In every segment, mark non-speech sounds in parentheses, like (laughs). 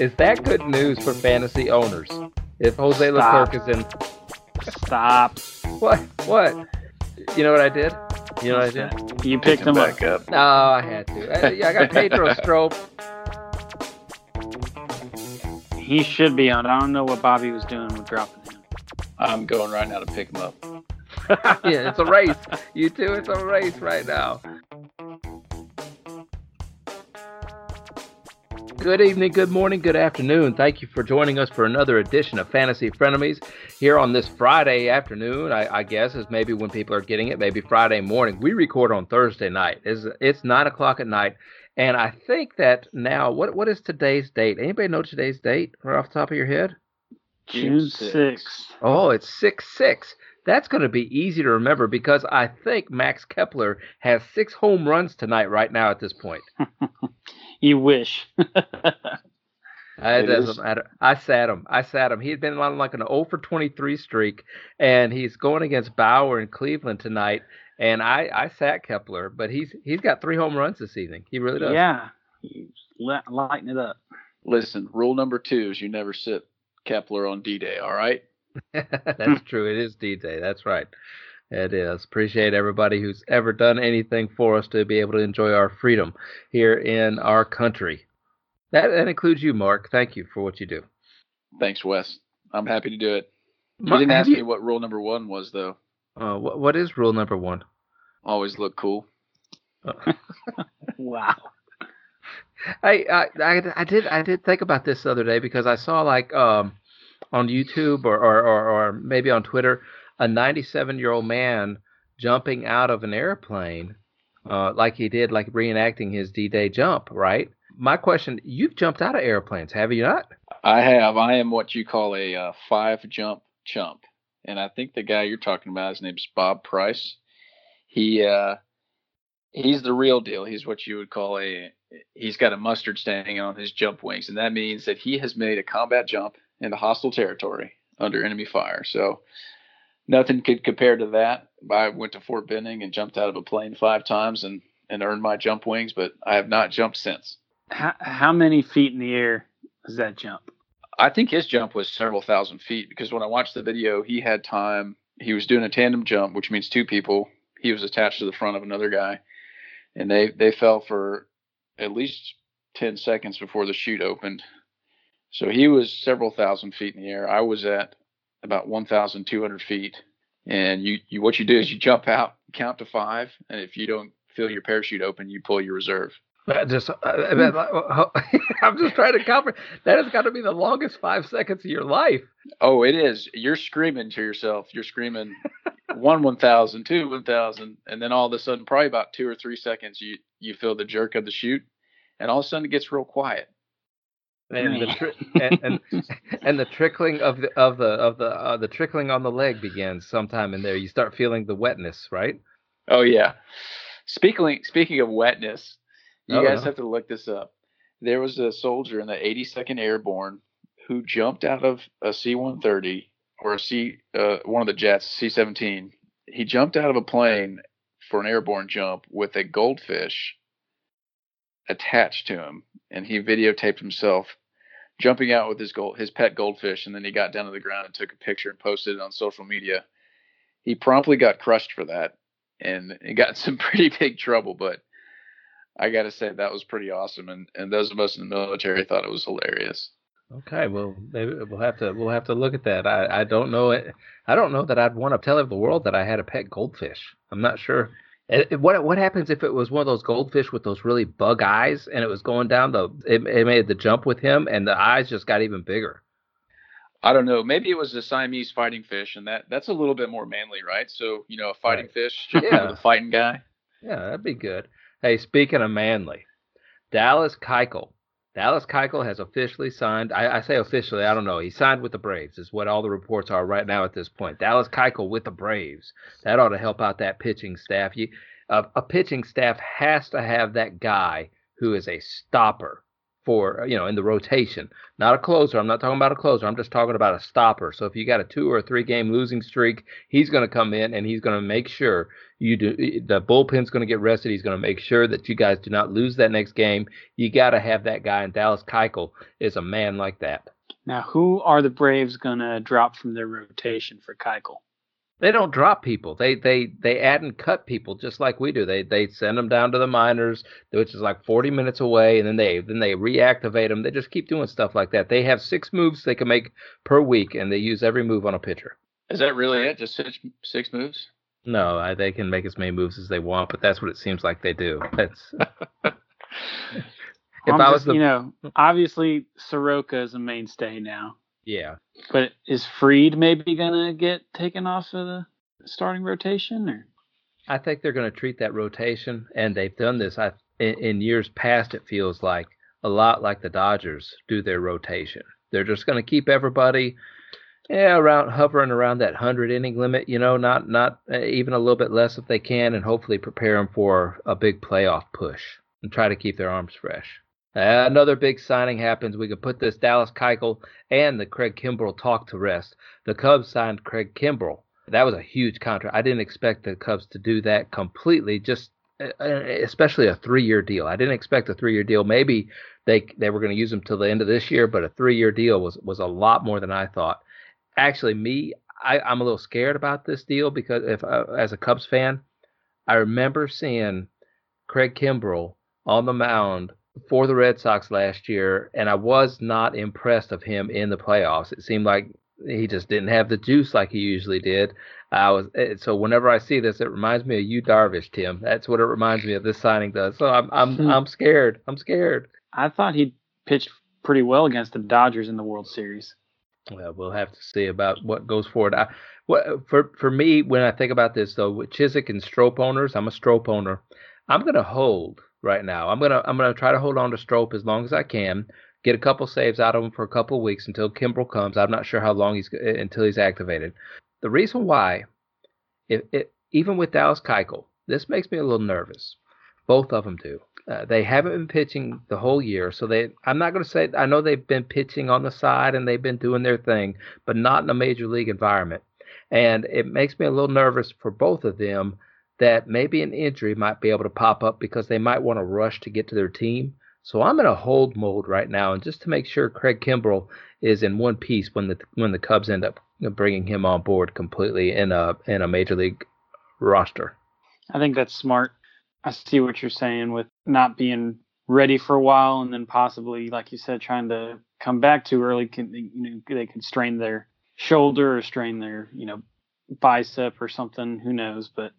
is that good news for fantasy owners? If Jose Stop. Leclerc is in, Stop. what? What? You know what I did? You know what I did? You picked him up. back up. No, I had to. I, yeah, I got Pedro (laughs) Strop. He should be on. It. I don't know what Bobby was doing with dropping him. I'm going right now to pick him up. (laughs) Yeah, it's a race. You two, it's a race right now. Good evening, good morning, good afternoon. Thank you for joining us for another edition of Fantasy Frienemies here on this Friday afternoon. I, I guess is maybe when people are getting it, maybe Friday morning. We record on Thursday night. It's, it's nine o'clock at night, and I think that now what what is today's date? Anybody know today's date right off the top of your head? June sixth. 6th. Oh, it's six six. That's going to be easy to remember because I think Max Kepler has six home runs tonight, right now at this point. (laughs) (laughs) You wish. It It doesn't is. matter. I sat him. I sat him. He had been on like an 0 for 23 streak, and he's going against Bauer in Cleveland tonight. And I, I sat Kepler, but he's he's got three home runs this evening. He really does. yeah. He's lighting it up. Listen, rule number two is you never sit Kepler on D-Day. All right. (laughs) That's true. It is D Day. That's right. It is. Appreciate everybody who's ever done anything for us to be able to enjoy our freedom here in our country. That, that includes you, Mark. Thank you for what you do. Thanks, Wes. I'm happy to do it. You Mark, didn't ask you- me what rule number one was, though. Uh, what, what is rule number one? Always look cool. (laughs) Wow. I, I I I did I did think about this the other day because I saw like um on YouTube or or, or, or maybe on Twitter a 97 year old man jumping out of an airplane uh, like he did like reenacting his D-Day jump right. My question: You've jumped out of airplanes, have you not? I have. I am what you call a uh, five jump chump, and I think the guy you're talking about, his name's Bob Price. He uh, he's the real deal. He's what you would call a. He's got a mustard stain on his jump wings, and that means that he has made a combat jump into hostile territory under enemy fire. So nothing could compare to that. I went to Fort Benning and jumped out of a plane five times and and earned my jump wings, but I have not jumped since. How, how many feet in the air is that jump? I think his jump was several thousand feet because when I watched the video, he had time. He was doing a tandem jump, which means two people. He was attached to the front of another guy, and they they fell for at least ten seconds before the chute opened. So he was several thousand feet in the air. I was at about one thousand two hundred feet, and you, you what you do is you jump out, count to five, and if you don't feel your parachute open, you pull your reserve. I just, uh, (laughs) I'm just trying to cover. That has got to be the longest five seconds of your life. Oh, it is. You're screaming to yourself. You're screaming (laughs) one one thousand, two one thousand, and then all of a sudden, probably about two or three seconds, you you feel the jerk of the chute, and all of a sudden it gets real quiet. And the tri- (laughs) and, and and the trickling of the of the of the uh, the trickling on the leg begins sometime in there. You start feeling the wetness, right? Oh yeah. Speaking speaking of wetness, you Oh, guys yeah. have to look this up. There was a soldier in the 82nd Airborne who jumped out of a C-130 or a C uh, one of the jets, C-17. He jumped out of a plane for an airborne jump with a goldfish attached to him, and he videotaped himself jumping out with his gold his pet goldfish, and then he got down to the ground and took a picture and posted it on social media. He promptly got crushed for that, and he got some (laughs) pretty big trouble. But I got to say that was pretty awesome, and and those of us in the military thought it was hilarious. Okay, well maybe we'll have to we'll have to look at that. I I don't know it. I don't know that I'd want to tell the world that I had a pet goldfish. I'm not sure. What what happens if it was one of those goldfish with those really bug eyes and it was going down the it, it made the jump with him and the eyes just got even bigger. I don't know. Maybe it was a Siamese fighting fish, and that that's a little bit more manly, right? So you know, a fighting Right. fish, (laughs) Yeah. a fighting guy. Yeah, that'd be good. Hey, speaking of Manly, Dallas Keuchel. Dallas Keuchel has officially signed. I, I say officially, I don't know. He signed with the Braves, is what all the reports are right now at this point. Dallas Keuchel with the Braves. That ought to help out that pitching staff. You, uh, a pitching staff has to have that guy who is a stopper. For uh, you know in the rotation, not a closer. I'm not talking about a closer. I'm just talking about a stopper. So if you got a two or three game losing streak, he's going to come in and he's going to make sure you do. The bullpen's going to get rested. He's going to make sure that you guys do not lose that next game. You got to have that guy. And Dallas Keuchel is a man like that. Now, who are the Braves going to drop from their rotation for Keuchel? They don't drop people. They they they add and cut people just like we do. They they send them down to the minors, which is like 40 minutes away, and then they then they reactivate them. They just keep doing stuff like that. They have six moves they can make per week, and they use every move on a pitcher. Is that really it? Just six six moves? No, I, they can make as many moves as they want, but that's what it seems like they do. That's (laughs) if I'm I was just, the, you know, obviously Soroka is a mainstay now. Yeah. But is Fried maybe gonna get taken off of the starting rotation, or? I think they're going to treat that rotation, and they've done this. I in, in years past, it feels like a lot like the Dodgers do their rotation. They're just going to keep everybody, yeah, around hovering around that hundred inning limit. You know, not not uh, even a little bit less if they can, and hopefully prepare them for a big playoff push and try to keep their arms fresh. Another big signing happens. We could put this Dallas Keuchel and the Craig Kimbrel talk to rest. The Cubs signed Craig Kimbrel. That was a huge contract. I didn't expect the Cubs to do that completely. Just especially a three-year deal. I didn't expect a three-year deal. Maybe they they were going to use him till the end of this year, but a three-year deal was was a lot more than I thought. Actually, me, I, I'm a little scared about this deal because if uh, as a Cubs fan, I remember seeing Craig Kimbrel on the mound for the Red Sox last year, and I was not impressed of him in the playoffs. It seemed like he just didn't have the juice like he usually did. I was eh, so whenever I see this, it reminds me of Yu, Darvish, Tim. That's what it reminds me of. This signing does. So I'm I'm hmm. I'm scared. I'm scared. I thought he pitched pretty well against the Dodgers in the World Series. Well, we'll have to see about what goes forward. I, what for for me when I think about this though, with Cishek and Strop owners, I'm a Strop owner. I'm going to hold right now. I'm gonna I'm gonna try to hold on to Strop as long as I can. Get a couple saves out of him for a couple weeks until Kimbrel comes. I'm not sure how long he's until he's activated. The reason why, if it, even with Dallas Keuchel, this makes me a little nervous. Both of them do. Uh, they haven't been pitching the whole year, so they. I'm not going to say. I know they've been pitching on the side and they've been doing their thing, but not in a major league environment. And it makes me a little nervous for both of them that maybe an injury might be able to pop up because they might want to rush to get to their team. So I'm in a hold mode right now, and just to make sure Craig Kimbrel is in one piece when the when the Cubs end up bringing him on board completely in a in a major league roster. I think that's smart. I see what you're saying with not being ready for a while, and then possibly, like you said, trying to come back too early. Can you know they could strain their shoulder or strain their you know bicep or something. Who knows? But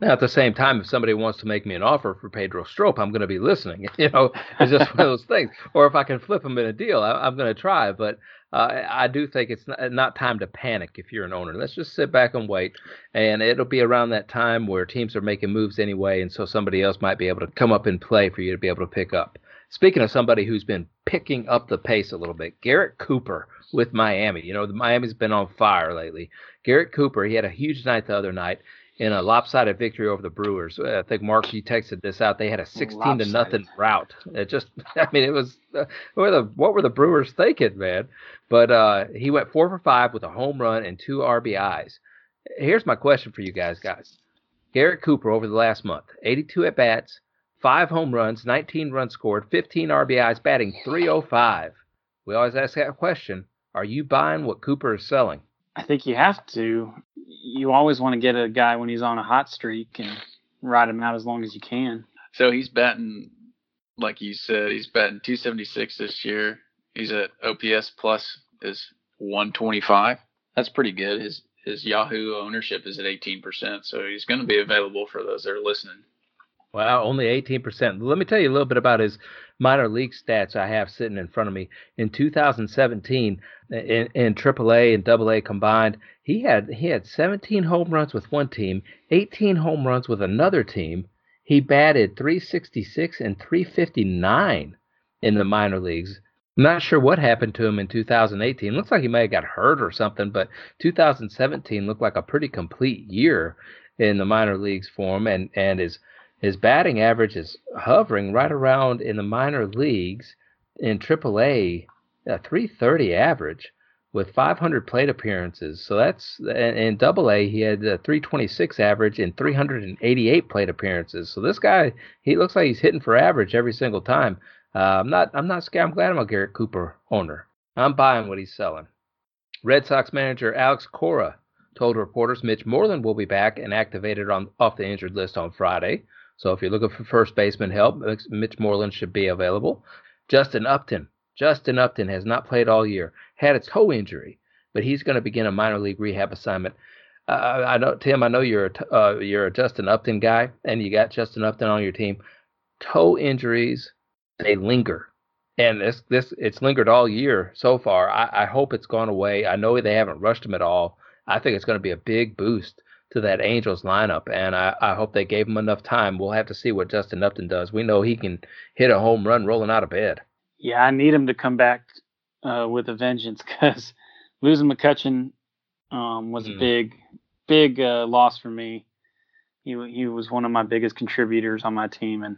now, at the same time, if somebody wants to make me an offer for Pedro Strop, I'm going to be listening. (laughs) You know, it's just one of those things. Or if I can flip him in a deal, I, am going to try. But uh, I do think it's not, not, time to panic if you're an owner. Let's just sit back and wait. And it'll be around that time where teams are making moves anyway, and so somebody else might be able to come up and play for you to be able to pick up. Speaking of somebody who's been picking up the pace a little bit, Garrett Cooper with Miami. You know, Miami's been on fire lately. Garrett Cooper, he had a huge night the other night in a lopsided victory over the Brewers. I think Mark, you texted this out. They had a 16 lopsided. to nothing rout. It just, (laughs) I mean, it was uh, what were the what were the Brewers thinking, man? But uh, he went four for five with a home run and two RBIs. Here's my question for you guys, guys. Garrett Cooper over the last month, 82 at bats, five home runs, 19 runs scored, 15 RBIs, batting 305. We always ask that question: Are you buying what Cooper is selling? I think you have to. You always want to get a guy when he's on a hot streak and ride him out as long as you can. So he's batting, like you said, he's batting 276 this year. He's at OPS plus is 125. That's pretty good. His his Yahoo ownership is at 18%, so he's going to be available for those that are listening. Wow, only 18%. Let me tell you a little bit about his minor league stats I have sitting in front of me. In 2017, in, in AAA and AA combined, he had he had 17 home runs with one team, 18 home runs with another team. He batted 366 and 359 in the minor leagues. Not sure what happened to him in 2018. Looks like he may have got hurt or something, but 2017 looked like a pretty complete year in the minor leagues for him, and and his his batting average is hovering right around in the minor leagues in AAA, a 330 average with 500 plate appearances. So that's in Double A he had a 326 average in 388 plate appearances. So this guy he looks like he's hitting for average every single time. Uh, I'm not I'm not scared. I'm glad I'm a Garrett Cooper owner. I'm buying what he's selling. Red Sox manager Alex Cora told reporters Mitch Moreland will be back and activated on off the injured list on Friday. So if you're looking for first baseman help, Mitch Moreland should be available. Justin Upton. Justin Upton has not played all year, had a toe injury, but he's going to begin a minor league rehab assignment. Uh, I know, Tim. I know you're a, uh, you're a Justin Upton guy, and you got Justin Upton on your team. Toe injuries, they linger, and this this it's lingered all year so far. I, I hope it's gone away. I know they haven't rushed him at all. I think it's going to be a big boost to that Angels lineup, and I, I hope they gave him enough time. We'll have to see what Justin Upton does. We know he can hit a home run rolling out of bed. Yeah, I need him to come back uh, with a vengeance (laughs) because losing McCutchen um, was mm. a hmm. big, big uh, loss for me. He he was one of my biggest contributors on my team, and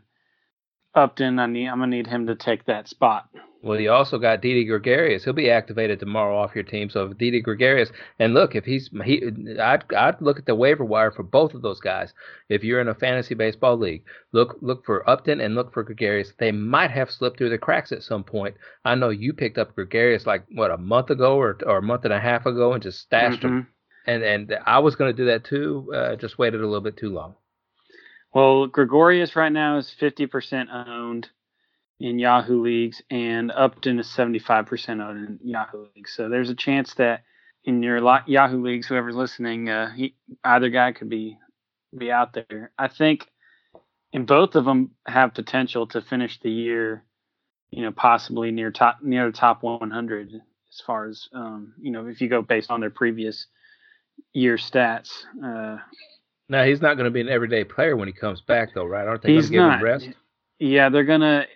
Upton, I need I'm gonna need him to take that spot. Well, you also got Didi Gregorius. He'll be activated tomorrow off your team. So if Didi Gregorius, and look, if he's he, I'd I'd look at the waiver wire for both of those guys. If you're in a fantasy baseball league, look look for Upton and look for Gregorius. They might have slipped through the cracks at some point. I know you picked up Gregorius like what a month ago or or a month and a half ago and just stashed mm-hmm. him. And and I was going to do that too. Uh, just waited a little bit too long. Well, Gregorius right now is 50% owned in Yahoo leagues, and Upton is 75% owned in Yahoo leagues. So there's a chance that in your Yahoo leagues, whoever's listening, uh, he, either guy could be be out there. I think, and both of them have potential to finish the year, you know, possibly near top near the top 100 as far as um, you know, if you go based on their previous year stats. Uh, now he's not going to be an everyday player when he comes back, though, right? Aren't they going to give him rest? Yeah, they're gonna.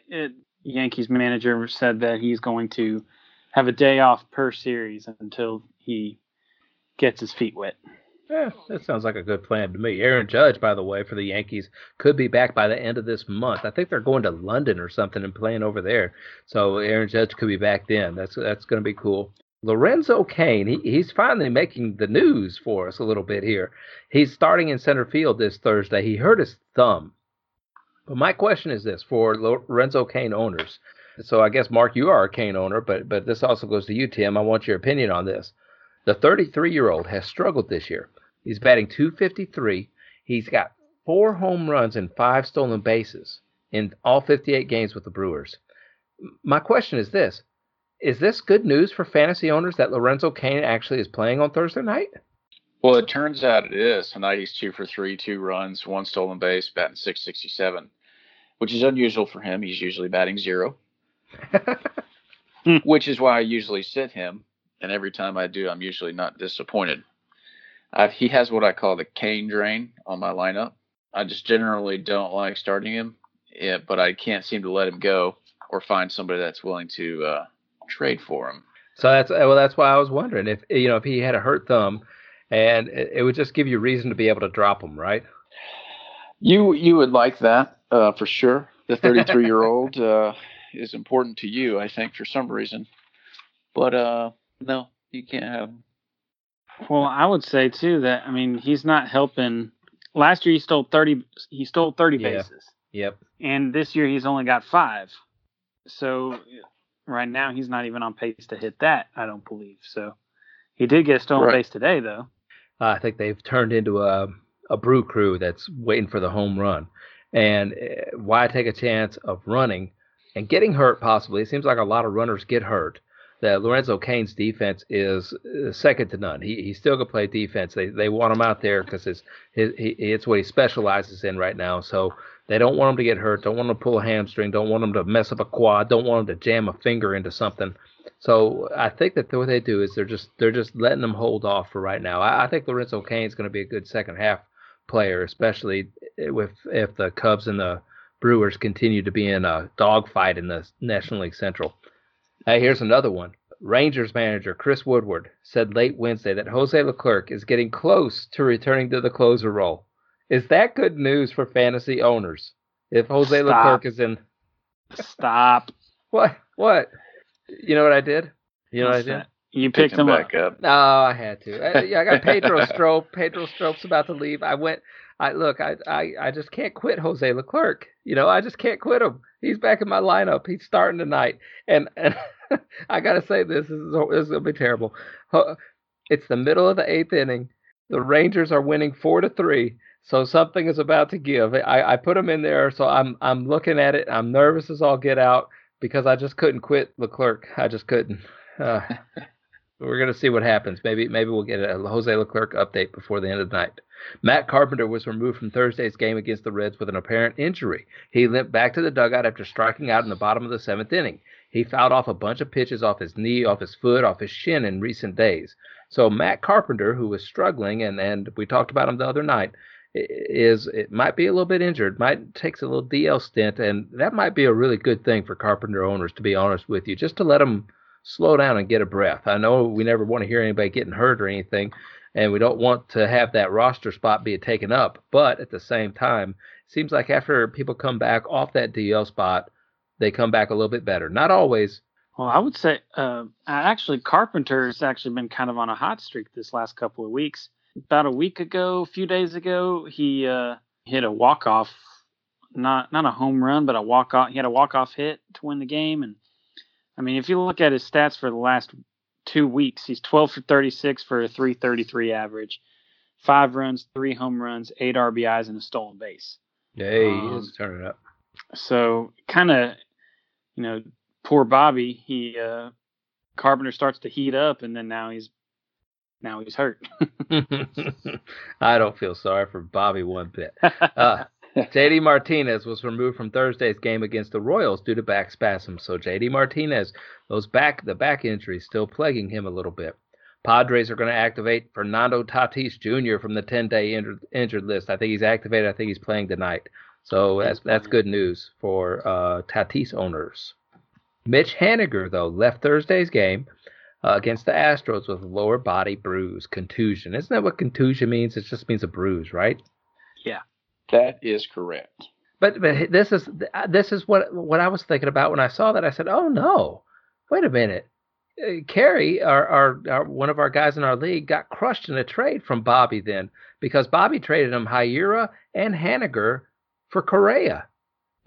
Yankees manager said that he's going to have a day off per series until he gets his feet wet. Yeah, that sounds like a good plan to me. Aaron Judge, by the way, for the Yankees, could be back by the end of this month. I think they're going to London or something and playing over there. So Aaron Judge could be back then. That's that's going to be cool. Lorenzo Cain, he, he's finally making the news for us a little bit here. He's starting in center field this Thursday. He hurt his thumb. But my question is this for Lorenzo Cain owners. So I guess Mark, you are a Cain owner, but but this also goes to you, Tim. I want your opinion on this. The 33 year old has struggled this year. He's batting 253. He's got four home runs and five stolen bases in all 58 games with the Brewers. My question is this is this good news for fantasy owners that Lorenzo Cain actually is playing on Thursday night? Well, it turns out it is. Tonight he's two for three, two runs, one stolen base, batting 667, which is unusual for him. He's usually batting zero, (laughs) which is why I usually sit him. And every time I do, I'm usually not disappointed. I've, he has what I call the cane drain on my lineup. I just generally don't like starting him, yeah, but I can't seem to let him go or find somebody that's willing to uh, trade for him. So that's well, that's why I was wondering if you know if he had a hurt thumb, and it, would just give you reason to be able to drop him, right? You you would like that uh, for sure. The 33 year (laughs) old uh, is important to you, I think, for some reason. But uh, no, you can't have him. Well, I would say too that I mean he's not helping. Last year he stole 30. He stole 30 yeah. bases. Yep. And this year he's only got five. So right now he's not even on pace to hit that. I don't believe so. He did get a stolen right. base today, though. I think they've turned into a a brew crew that's waiting for the home run. And uh, why take a chance of running and getting hurt? Possibly, it seems like a lot of runners get hurt. That Lorenzo Cain's defense is second to none. He he still can play defense. They they want him out there because it's his, he, it's what he specializes in right now. So they don't want him to get hurt. Don't want him to pull a hamstring. Don't want him to mess up a quad. Don't want him to jam a finger into something. So I think that what they do is they're just they're just letting them hold off for right now. I, I think Lorenzo Cain is going to be a good second half player, especially eh, if if the Cubs and the Brewers continue to be in a dogfight in the National League Central. Hey, here's another one. Rangers manager Chris Woodward said late Wednesday that Jose Leclerc is getting close to returning to the closer role. Is that good news for fantasy owners? If Jose Stop. Leclerc is in Stop. (laughs) What? What? You know what I did? You know What's what I did? that? You picked him up. back up. No, I had to. I, yeah, I got Pedro (laughs) Strop. Pedro Strop's about to leave. I went. I look. I, I I just can't quit Jose Leclerc. You know, I just can't quit him. He's back in my lineup. He's starting tonight, and and (laughs) I gotta say this, this is this is gonna be terrible. It's the middle of the eighth inning. The Rangers are winning four to three. So something is about to give. I, I put him in there, so I'm I'm looking at it. I'm nervous as all get out because I just couldn't quit Leclerc. I just couldn't. Uh, (laughs) we're gonna see what happens. Maybe maybe we'll get a Jose Leclerc update before the end of the night. Matt Carpenter was removed from Thursday's game against the Reds with an apparent injury. He limped back to the dugout after striking out in the bottom of the seventh inning. He fouled off a bunch of pitches off his knee, off his foot, off his shin in recent days. So Matt Carpenter, who was struggling, and, and we talked about him the other night, is it might be a little bit injured, might takes a little DL stint, and that might be a really good thing for Carpenter owners, to be honest with you, just to let them slow down and get a breath. I know we never want to hear anybody getting hurt or anything, and we don't want to have that roster spot be taken up. But at the same time, it seems like after people come back off that DL spot, they come back a little bit better. Not always. Well, I would say uh, actually Carpenter has actually been kind of on a hot streak this last couple of weeks. About a week ago, a few days ago, he uh, hit a walk off, not not a home run, but a walk off. He had a walk off hit to win the game, and I mean, if you look at his stats for the last two weeks, he's 12 for 36 for a 333 average, five runs, three home runs, eight RBIs, and a stolen base. Hey, he Um, is turning up. So kind of, you know, poor Bobby. He uh, Carpenter starts to heat up, and then now he's now he's hurt. (laughs) I don't feel sorry for Bobby one bit. Uh, (laughs) JD Martinez was removed from Thursday's game against the Royals due to back spasms. So JD Martinez, those back the back injuries still plaguing him a little bit. Padres are going to activate Fernando Tatis Jr. from the 10-day injured, injured list. I think he's activated. I think he's playing tonight. So that's that's good news for uh, Tatis owners. Mitch Haniger though left Thursday's game uh, against the Astros with lower body bruise, contusion. Isn't that what contusion means? It just means a bruise, right? Yeah, that is correct. But but this is this is what what I was thinking about when I saw that. I said, "Oh no, wait a minute." Uh, Kerry, our, our our one of our guys in our league, got crushed in a trade from Bobby then because Bobby traded him Hiura and Haniger for Correa,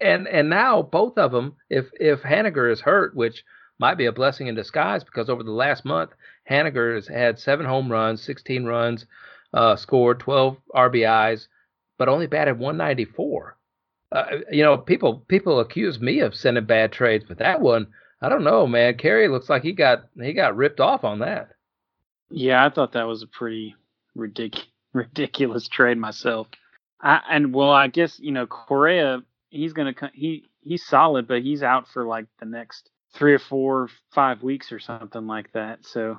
and and now both of them, if if Haniger is hurt, which might be a blessing in disguise because over the last month Haniger has had seven home runs, 16 runs, uh, scored 12 RBIs, but only batted 194 uh, you know, people people accuse me of sending bad trades, but that one, I don't know, man. Kerry looks like he got he got ripped off on that. Yeah, I thought that was a pretty ridic- (laughs) ridiculous trade myself. I, and well, I guess you know Correa, he's gonna he he's solid, but he's out for like the next three or four, five weeks or something like that. So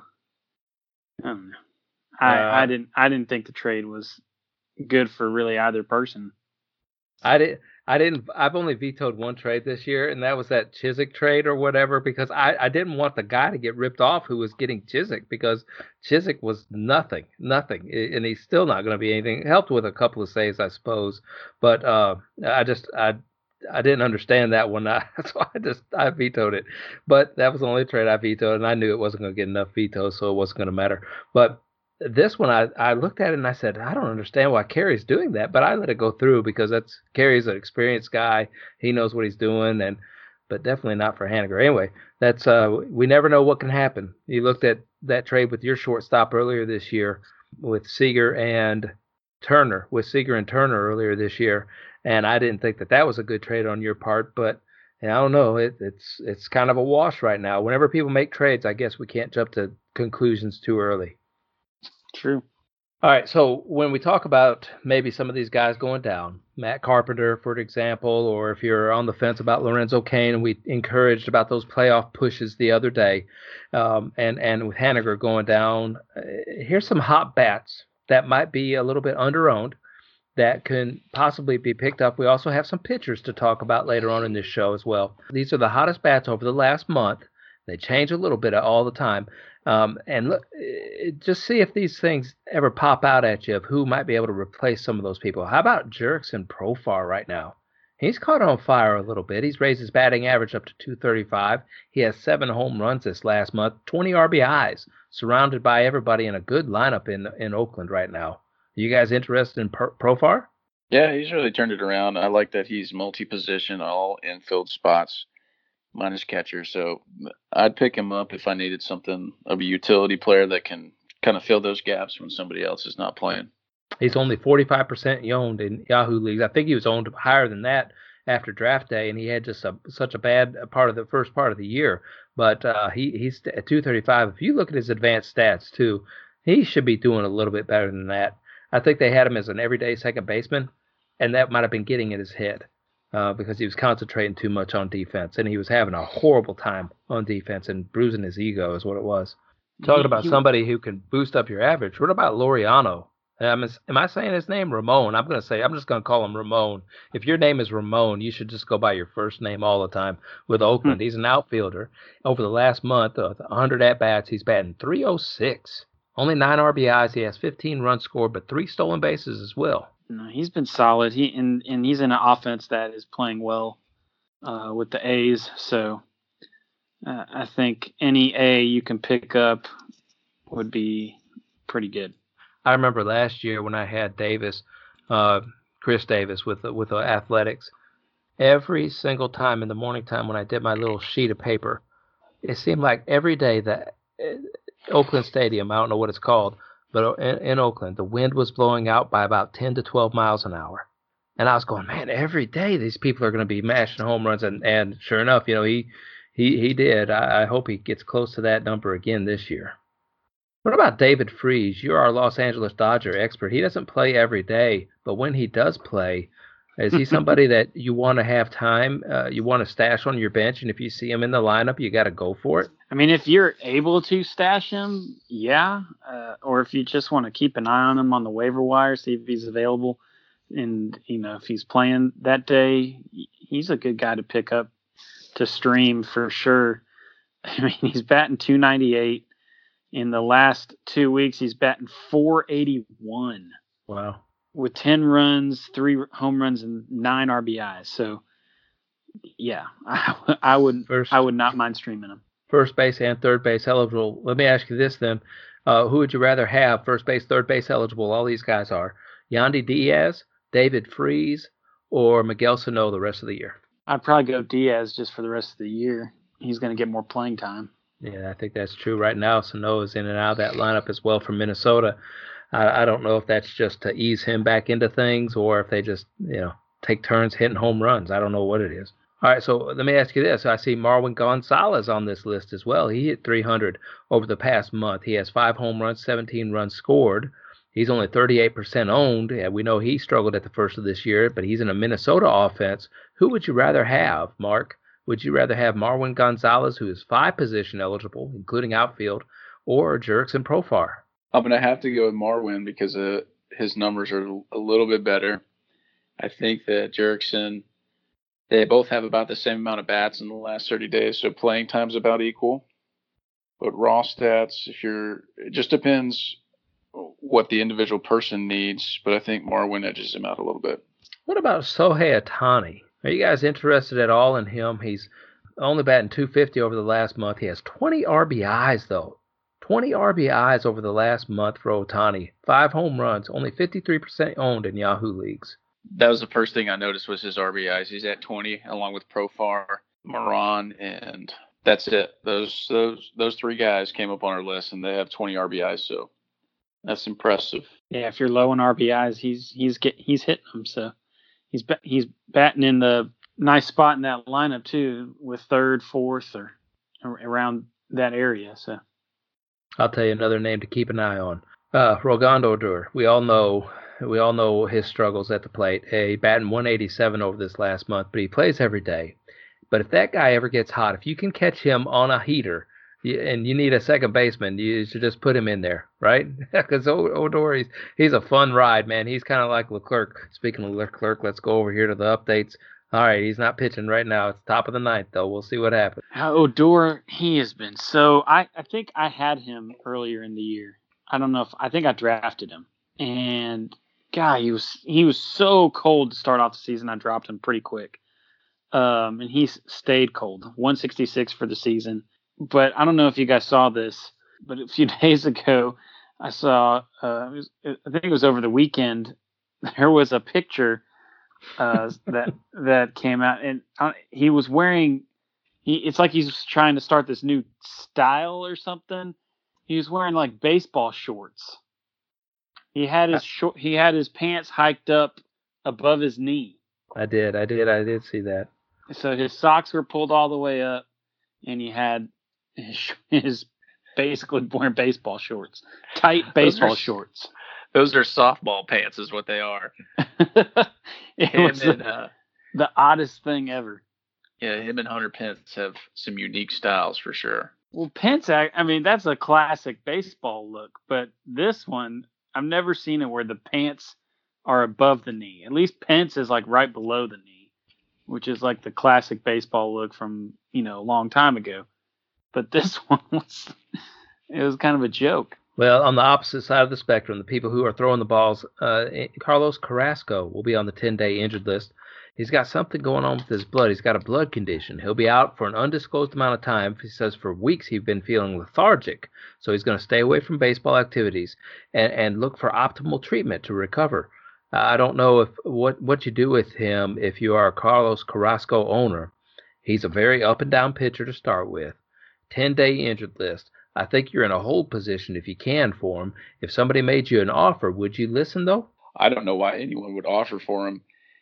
I don't know. I Uh, I didn't I didn't think the trade was good for really either person. I didn't I didn't I've only vetoed one trade this year, and that was that Cishek trade or whatever because I I didn't want the guy to get ripped off who was getting Cishek because Cishek was nothing nothing, and he's still not going to be anything. Helped with a couple of saves, I suppose, but uh, I just I. I didn't understand that one, (laughs) so I just I vetoed it. But that was the only trade I vetoed, and I knew it wasn't going to get enough vetoes, so it wasn't going to matter. But this one, I, I looked at it and I said, I don't understand why Kerry's doing that, but I let it go through because that's Kerry's an experienced guy. He knows what he's doing, and but definitely not for Haniger. Anyway, that's uh, we never know what can happen. You looked at that trade with your shortstop earlier this year with Seager and Turner, with Seager and Turner earlier this year, and I didn't think that that was a good trade on your part, but. And I don't know. It, it's it's kind of a wash right now. Whenever people make trades, I guess we can't jump to conclusions too early. True. All right, so when we talk about maybe some of these guys going down, Matt Carpenter, for example, or if you're on the fence about Lorenzo Cain, and we encouraged about those playoff pushes the other day, um, and and with Haniger going down, uh, here's some hot bats that might be a little bit underowned that can possibly be picked up. We also have some pitchers to talk about later on in this show as well. These are the hottest bats over the last month. They change a little bit all the time. Um, and look, just see if these things ever pop out at you of who might be able to replace some of those people. How about Jerks Profar right now? He's caught on fire a little bit. He's raised his batting average up to 235. He has seven home runs this last month, 20 RBIs, surrounded by everybody in a good lineup in in Oakland right now. You guys interested in Profar? Yeah, he's really turned it around. I like that he's multi-position, all infield spots, minus catcher. So I'd pick him up if I needed something of a utility player that can kind of fill those gaps when somebody else is not playing. He's only 45% owned in Yahoo leagues. I think he was owned higher than that after draft day, and he had just a, such a bad part of the first part of the year. But uh, he he's at 235. If you look at his advanced stats too, he should be doing a little bit better than that. I think they had him as an everyday second baseman, and that might have been getting in his head uh, because he was concentrating too much on defense, and he was having a horrible time on defense and bruising his ego is what it was. Talking about somebody who can boost up your average. What about Laureano? am I saying his name? Ramon. I'm going to say, I'm just going to call him Ramon. If your name is Ramon, you should just go by your first name all the time with Oakland. Hmm. He's an outfielder. Over the last month, uh, 100 at bats, he's batting 306. Only nine RBIs. He has 15 runs scored, but three stolen bases as well. No, he's been solid. He and and he's in an offense that is playing well uh, with the A's. So uh, I think any A you can pick up would be pretty good. I remember last year when I had Davis, uh, Khris Davis with with the Athletics. Every single time in the morning time when I did my little sheet of paper, it seemed like every day that uh, Oakland Stadium, I don't know what it's called, but in, in Oakland, the wind was blowing out by about 10 to 12 miles an hour. And I was going, man, every day these people are going to be mashing home runs, and and sure enough, you know he he he did. I, I hope he gets close to that number again this year. What about David Freese? You're our Los Angeles Dodger expert. He doesn't play every day, but when he does play, is he somebody that you want to have time? Uh, you want to stash on your bench, and if you see him in the lineup, you got to go for it. I mean, if you're able to stash him, yeah. Uh, or if you just want to keep an eye on him on the waiver wire, see if he's available, and you know if he's playing that day, he's a good guy to pick up to stream for sure. (laughs) I mean, he's batting 298 in the last two weeks, he's batting 481. Wow. With 10 runs, three home runs, and nine RBIs. So, yeah, (laughs) I, I would first, I would not mind streaming him. First base and third base eligible. Let me ask you this then: uh, Who would you rather have first base, third base eligible? All these guys are Yandy Diaz, David Freese, or Miguel Sano the rest of the year. I'd probably go Diaz just for the rest of the year. He's going to get more playing time. Yeah, I think that's true right now. Sano is in and out of that lineup as well from Minnesota. I, I don't know if that's just to ease him back into things or if they just, you know, take turns hitting home runs. I don't know what it is. All right, so let me ask you this. I see Marwin Gonzalez on this list as well. He hit 300 over the past month. He has five home runs, 17 runs scored. He's only 38% owned. Yeah, we know he struggled at the first of this year, but he's in a Minnesota offense. Who would you rather have, Mark? Would you rather have Marwin Gonzalez, who is five position eligible, including outfield, or Jurickson Profar? I'm going to have to go with Marwin because uh, his numbers are a little bit better. I think that Jurickson, they both have about the same amount of bats in the last 30 days, so playing time's about equal. But raw stats, if you're, it just depends what the individual person needs. But I think Marwin edges him out a little bit. What about Shohei Ohtani? Are you guys interested at all in him? He's only batting 250 over the last month. He has 20 RBIs though. 20 RBIs over the last month for Ohtani. Five home runs. Only 53% owned in Yahoo leagues. That was the first thing I noticed was his RBIs. He's at 20 along with Profar, Moran, and that's it. Those those those three guys came up on our list and they have 20 RBIs. So that's impressive. Yeah, if you're low on RBIs, he's he's get he's hitting them. So he's he's batting in the nice spot in that lineup too, with third, fourth, or around that area. So I'll tell you another name to keep an eye on. Uh, Rougned Odor. We all know we all know his struggles at the plate. He batting 187 over this last month, but he plays every day. But if that guy ever gets hot, if you can catch him on a heater, and you need a second baseman, you should just put him in there, right? (laughs) Because Odor, he's, he's a fun ride, man. He's kind of like Leclerc. Speaking of Leclerc, let's go over here to the updates. All right, he's not pitching right now. It's top of the ninth, though. We'll see what happens. Uh, Odor, he has been so. I I think I had him earlier in the year. I don't know if I think I drafted him, and guy, he was he was so cold to start off the season. I dropped him pretty quick, um, and he stayed cold. 166 for the season. But I don't know if you guys saw this, but a few (laughs) days ago, I saw. Uh, was, I think it was over the weekend. (laughs) There was a picture uh, (laughs) that that came out, and uh, he was wearing. He, it's like he's trying to start this new style or something. He was wearing like baseball shorts he had his short, he had his pants hiked up above his knee. I did, I did, I did see that. So his socks were pulled all the way up, and he had his, (laughs) his basically wearing baseball shorts, tight baseball are, shorts. Those are softball pants, is what they are. (laughs) it was and, the, uh, the oddest thing ever. Yeah, him and Hunter Pence have some unique styles for sure. Well, Pence, I mean, that's a classic baseball look, but this one, I've never seen it where the pants are above the knee. At least Pence is like right below the knee, which is like the classic baseball look from you know a long time ago. But (laughs) this one was it was kind of a joke. Well, on the opposite side of the spectrum, the people who are throwing the balls, uh, Carlos Carrasco will be on the 10-day injured list. He's got something going on with his blood. He's got a blood condition. He'll be out for an undisclosed amount of time. He says for weeks he's been feeling lethargic. So he's going to stay away from baseball activities and, and look for optimal treatment to recover. I don't know if what what you do with him if you are a Carlos Carrasco owner. He's a very up and down pitcher to start with. 10 day injured list. I think you're in a hold position if you can for him. If somebody made you an offer, would you listen though? I don't know why anyone would offer for him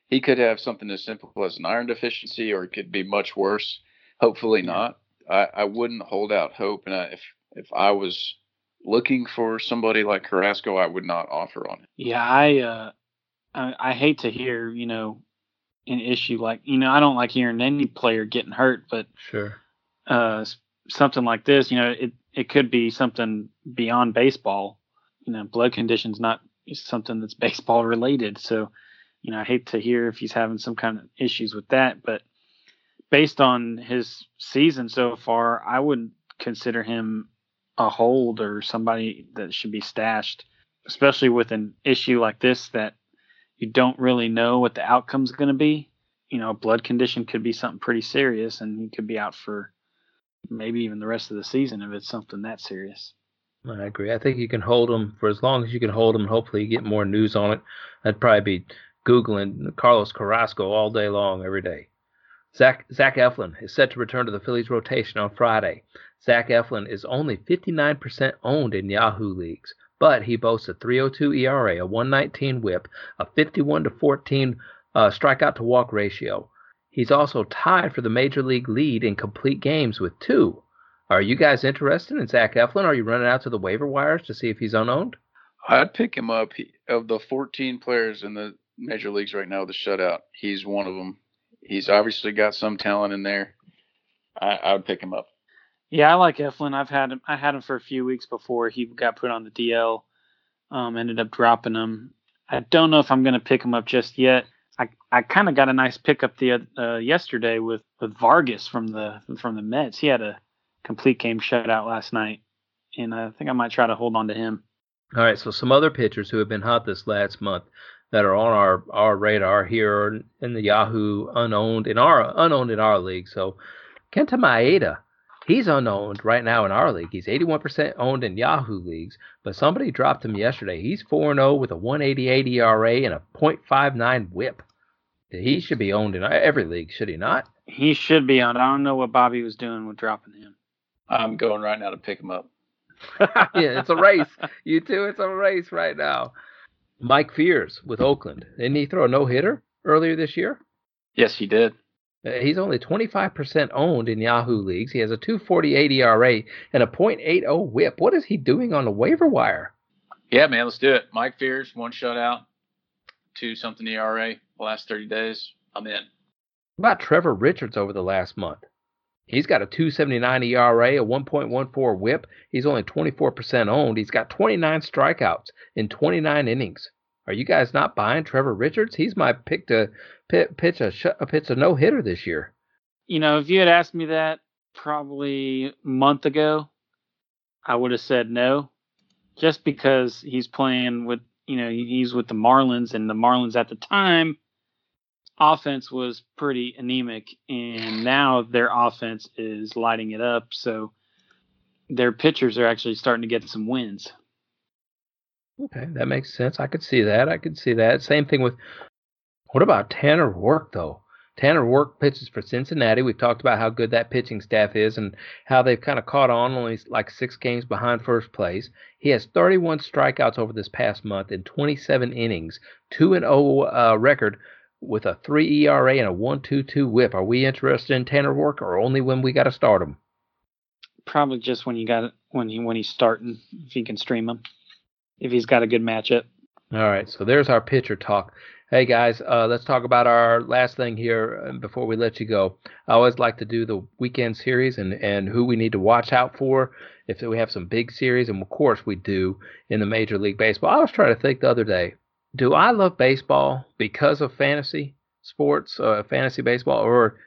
he could have something as simple as an iron deficiency, or it could be much worse. Hopefully not. I, I wouldn't hold out hope, and I, if if I was looking for somebody like Carrasco, I would not offer on it. Yeah, I uh, I, I hate to hear you know an issue like you know I don't like hearing any player getting hurt, but sure, uh, something like this, you know, it it could be something beyond baseball. You know, blood conditions not something that's (laughs) baseball related, so you know, I hate to hear if he's having some kind of issues with that, but based on his season so far, I wouldn't consider him a hold or somebody that should be stashed, especially with an issue like this that you don't really know what the outcome's going to be. You know, a blood condition could be something pretty serious, and he could be out for maybe even the rest of the season if it's something that serious. I agree. I think you can hold him for as long as you can hold him. Hopefully, you get more news on it. That'd probably be Googling Carlos Carrasco all day long, every day. Zach, Zach Eflin is set to return to the Phillies rotation on Friday. Zach Eflin is only 59% owned in Yahoo leagues, but he boasts a 302 ERA, a 119 whip, a 51 to 14 uh, strikeout to walk ratio. He's also tied for the major league lead in complete games with two. Are you guys interested in Zach Eflin? Are you running out to the waiver wires to see if he's unowned? I'd pick him up. He, of the 14 players in the major leagues right now, the shutout. He's one of them. He's obviously got some talent in there. I, I would pick him up. Yeah, I like Eflin. I've had him. I had him for a few weeks before he got put on the DL. Um, ended up dropping him. I don't know if I'm going to pick him up just yet. I, I kind of got a nice pickup the uh, yesterday with, with Vargas from the from the Mets. He had a complete game shutout last night, and I think I might try to hold on to him. All right, so some other pitchers who have been hot this last month that are on our, our radar here in the Yahoo unowned in our unowned in our league. So Kenta Maeda, he's unowned right now in our league. He's 81% owned in Yahoo leagues, but somebody dropped him yesterday. He's 4-0 with a 188 ERA and a .59 WHIP. He should be owned in every league, should he not? He should be owned. I don't know what Bobby was doing with dropping him. I'm going right now to pick him up. (laughs) yeah, it's a race. You two, it's a race right now. Mike Fiers with Oakland. Didn't he throw a no hitter earlier this year? Yes, he did. Uh, he's only 25% owned in Yahoo leagues. He has a 248 ERA and a .80 WHIP. What is he doing on the waiver wire? Yeah, man, let's do it. Mike Fiers, one shutout, two something ERA the last 30 days. I'm in. What about Trevor Richards over the last month? He's got a 279 ERA, a 1.14 whip. He's only 24% owned. He's got 29 strikeouts in 29 innings. Are you guys not buying Trevor Richards? He's my pick to pitch a pitch a no hitter this year. You know, if you had asked me that probably a month ago, I would have said no, just because he's playing with you know, he's with the Marlins, and the Marlins at the time offense was pretty anemic, and now their offense is lighting it up. So their pitchers are actually starting to get some wins. Okay, that makes sense. I could see that. I could see that. Same thing with what about Tanner Roark though? Tanner Roark pitches for Cincinnati. We've talked about how good that pitching staff is and how they've kind of caught on, only like six games behind first place. He has 31 strikeouts over this past month in 27 innings, 2 and 0 uh, record with a 3 ERA and a 1.22 WHIP. Are we interested in Tanner Roark or only when we got to start him? Probably just when you got when he when he's starting if you can stream him if he's got a good matchup. All right, so there's our pitcher talk. Hey guys, uh, let's talk about our last thing here uh, before we let you go. I always like to do the weekend series and, and who we need to watch out for if we have some big series, and of course we do in the Major League Baseball. I was trying to think the other day, do I love baseball because of fantasy sports, uh, fantasy baseball, or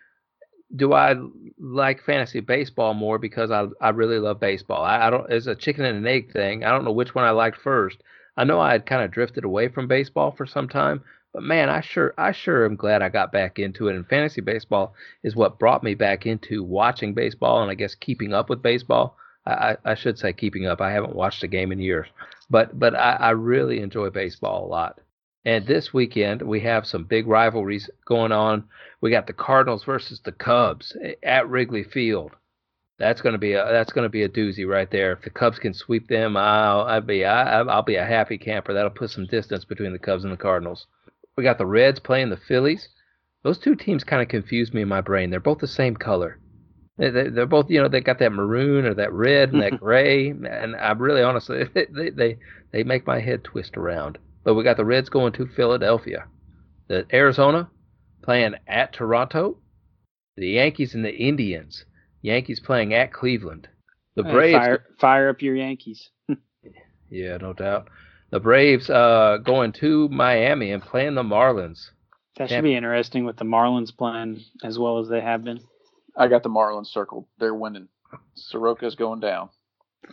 do I like fantasy baseball more because I I really love baseball? I, I don't. It's a chicken and an egg thing. I don't know which one I liked first. I know I had kind of drifted away from baseball for some time, but man, I sure I sure am glad I got back into it. And fantasy baseball is what brought me back into watching baseball and I guess keeping up with baseball. I, I should say keeping up. I haven't watched a game in years, but but I, I really enjoy baseball a lot. And this weekend we have some big rivalries going on. We got the Cardinals versus the Cubs eh, at Wrigley Field. That's gonna be a that's gonna be a doozy right there. If the Cubs can sweep them, I'll I'll be I, I'll be a happy camper. That'll put some distance between the Cubs and the Cardinals. We got the Reds playing the Phillies. Those two teams kind of confuse me in my brain. They're both the same color. They're both, you know, they got that maroon or that red and that (laughs) gray, and I really, honestly, (laughs) they, they they make my head twist around. But we got the Reds going to Philadelphia, the Arizona playing at Toronto, the Yankees and the Indians. Yankees playing at Cleveland. The Braves fire, fire up your Yankees. (laughs) yeah, no doubt. The Braves uh, going to Miami and playing the Marlins. That should be interesting with the Marlins playing as well as they have been. I got the Marlins circled. They're winning. Soroka's going down.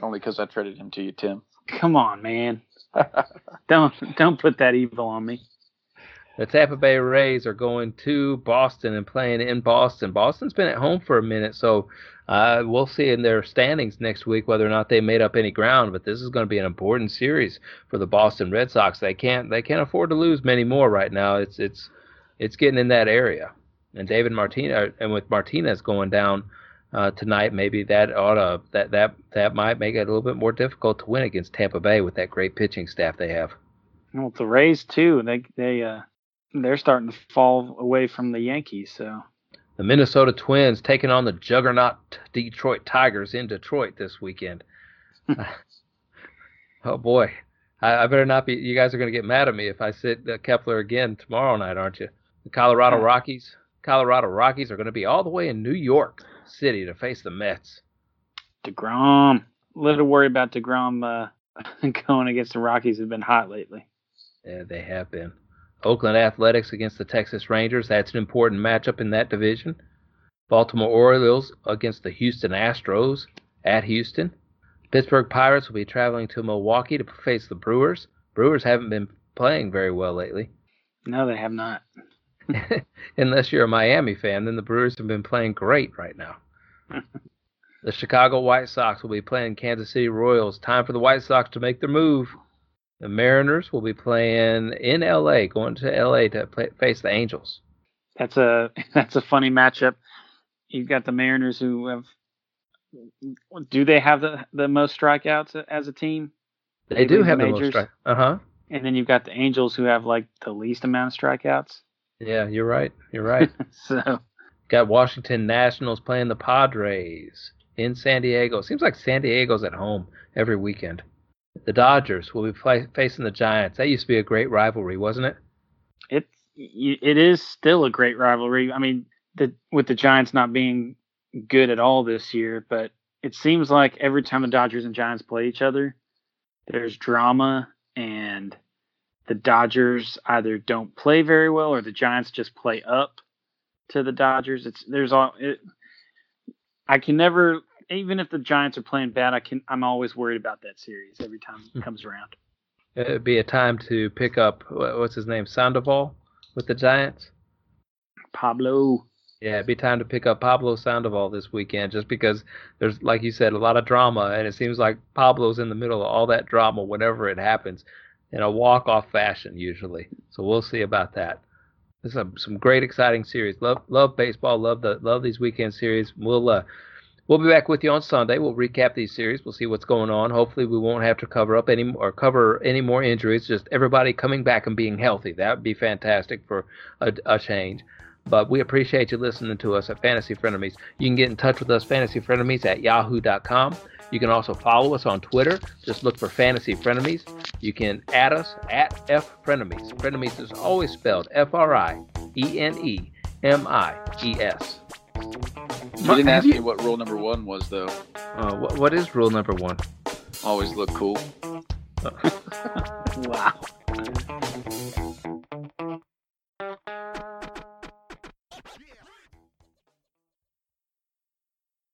Only because I traded him to you, Tim. Come on, man. (laughs) don't don't put that evil on me. The Tampa Bay Rays are going to Boston and playing in Boston. Boston's been at home for a minute, so uh, we'll see in their standings next week whether or not they made up any ground. But this is going to be an important series for the Boston Red Sox. They can't they can't afford to lose many more right now. It's it's it's getting in that area. And David Martinez and with Martinez going down uh, tonight, maybe that ought to that that that might make it a little bit more difficult to win against Tampa Bay with that great pitching staff they have. Well, the Rays too. They they uh they're starting to fall away from the Yankees. So the Minnesota Twins taking on the juggernaut Detroit Tigers in Detroit this weekend. (laughs) oh boy, I, I, better not be. You guys are going to get mad at me if I sit uh, Kepler again tomorrow night, aren't you? The Colorado Rockies. Colorado Rockies are going to be all the way in New York City to face the Mets. Degrom. A little worry about Degrom uh, (laughs) going against the Rockies. Have been hot lately. Yeah, they have been. Oakland Athletics against the Texas Rangers. That's an important matchup in that division. Baltimore Orioles against the Houston Astros at Houston. Pittsburgh Pirates will be traveling to Milwaukee to face the Brewers. Brewers haven't been playing very well lately. No, they have not. (laughs) Unless you're a Miami fan, then the Brewers have been playing great right now. (laughs) the Chicago White Sox will be playing Kansas City Royals. Time for the White Sox to make their move. The Mariners will be playing in LA, going to LA to play, face the Angels. That's a (laughs) that's a funny matchup. You've got the Mariners who have do they have the the most strikeouts as a team? They, they do have the, the most strikeouts. Uh huh. And then you've got the Angels who have like the least amount of strikeouts. Yeah, you're right. You're right. (laughs) so got Washington Nationals playing the Padres in San Diego. Seems like San Diego's at home every weekend. The Dodgers will be play, facing the Giants. That used to be a great rivalry, wasn't it? It it is still a great rivalry. I mean, the, with the Giants not being good at all this year, but it seems like every time the Dodgers and Giants play each other, there's drama and the Dodgers either don't play very well or the Giants just play up to the Dodgers. It's there's all it, I can never even if the Giants are playing bad, I can I'm always worried about that series every time it hmm. comes around. it'd be a time to pick up what's his name, Sandoval, with the Giants. Pablo. Yeah, it'd be time to pick up Pablo Sandoval this weekend, just because there's, like you said, a lot of drama, and it seems like Pablo's in the middle of all that drama whenever it happens, in a walk-off fashion usually. So we'll see about that. This is a, some great, exciting series. Love, love baseball. Love the, love these weekend series. We'll, uh, we'll be back with you on Sunday. We'll recap these series. We'll see what's going on. Hopefully, we won't have to cover up any or cover any more injuries. Just everybody coming back and being healthy. That would be fantastic for a, a change. But we appreciate you listening to us at Fantasy Frienemies. You can get in touch with us, Fantasy Frienemies, at yahoo.com. You can also follow us on Twitter. Just look for Fantasy Frienemies. You can add us at F Frienemies. Frienemies is always spelled F R I E N E M I E S. You didn't ask me what rule number one was, though. Uh, what, what is rule number one? Always look cool. (laughs) wow.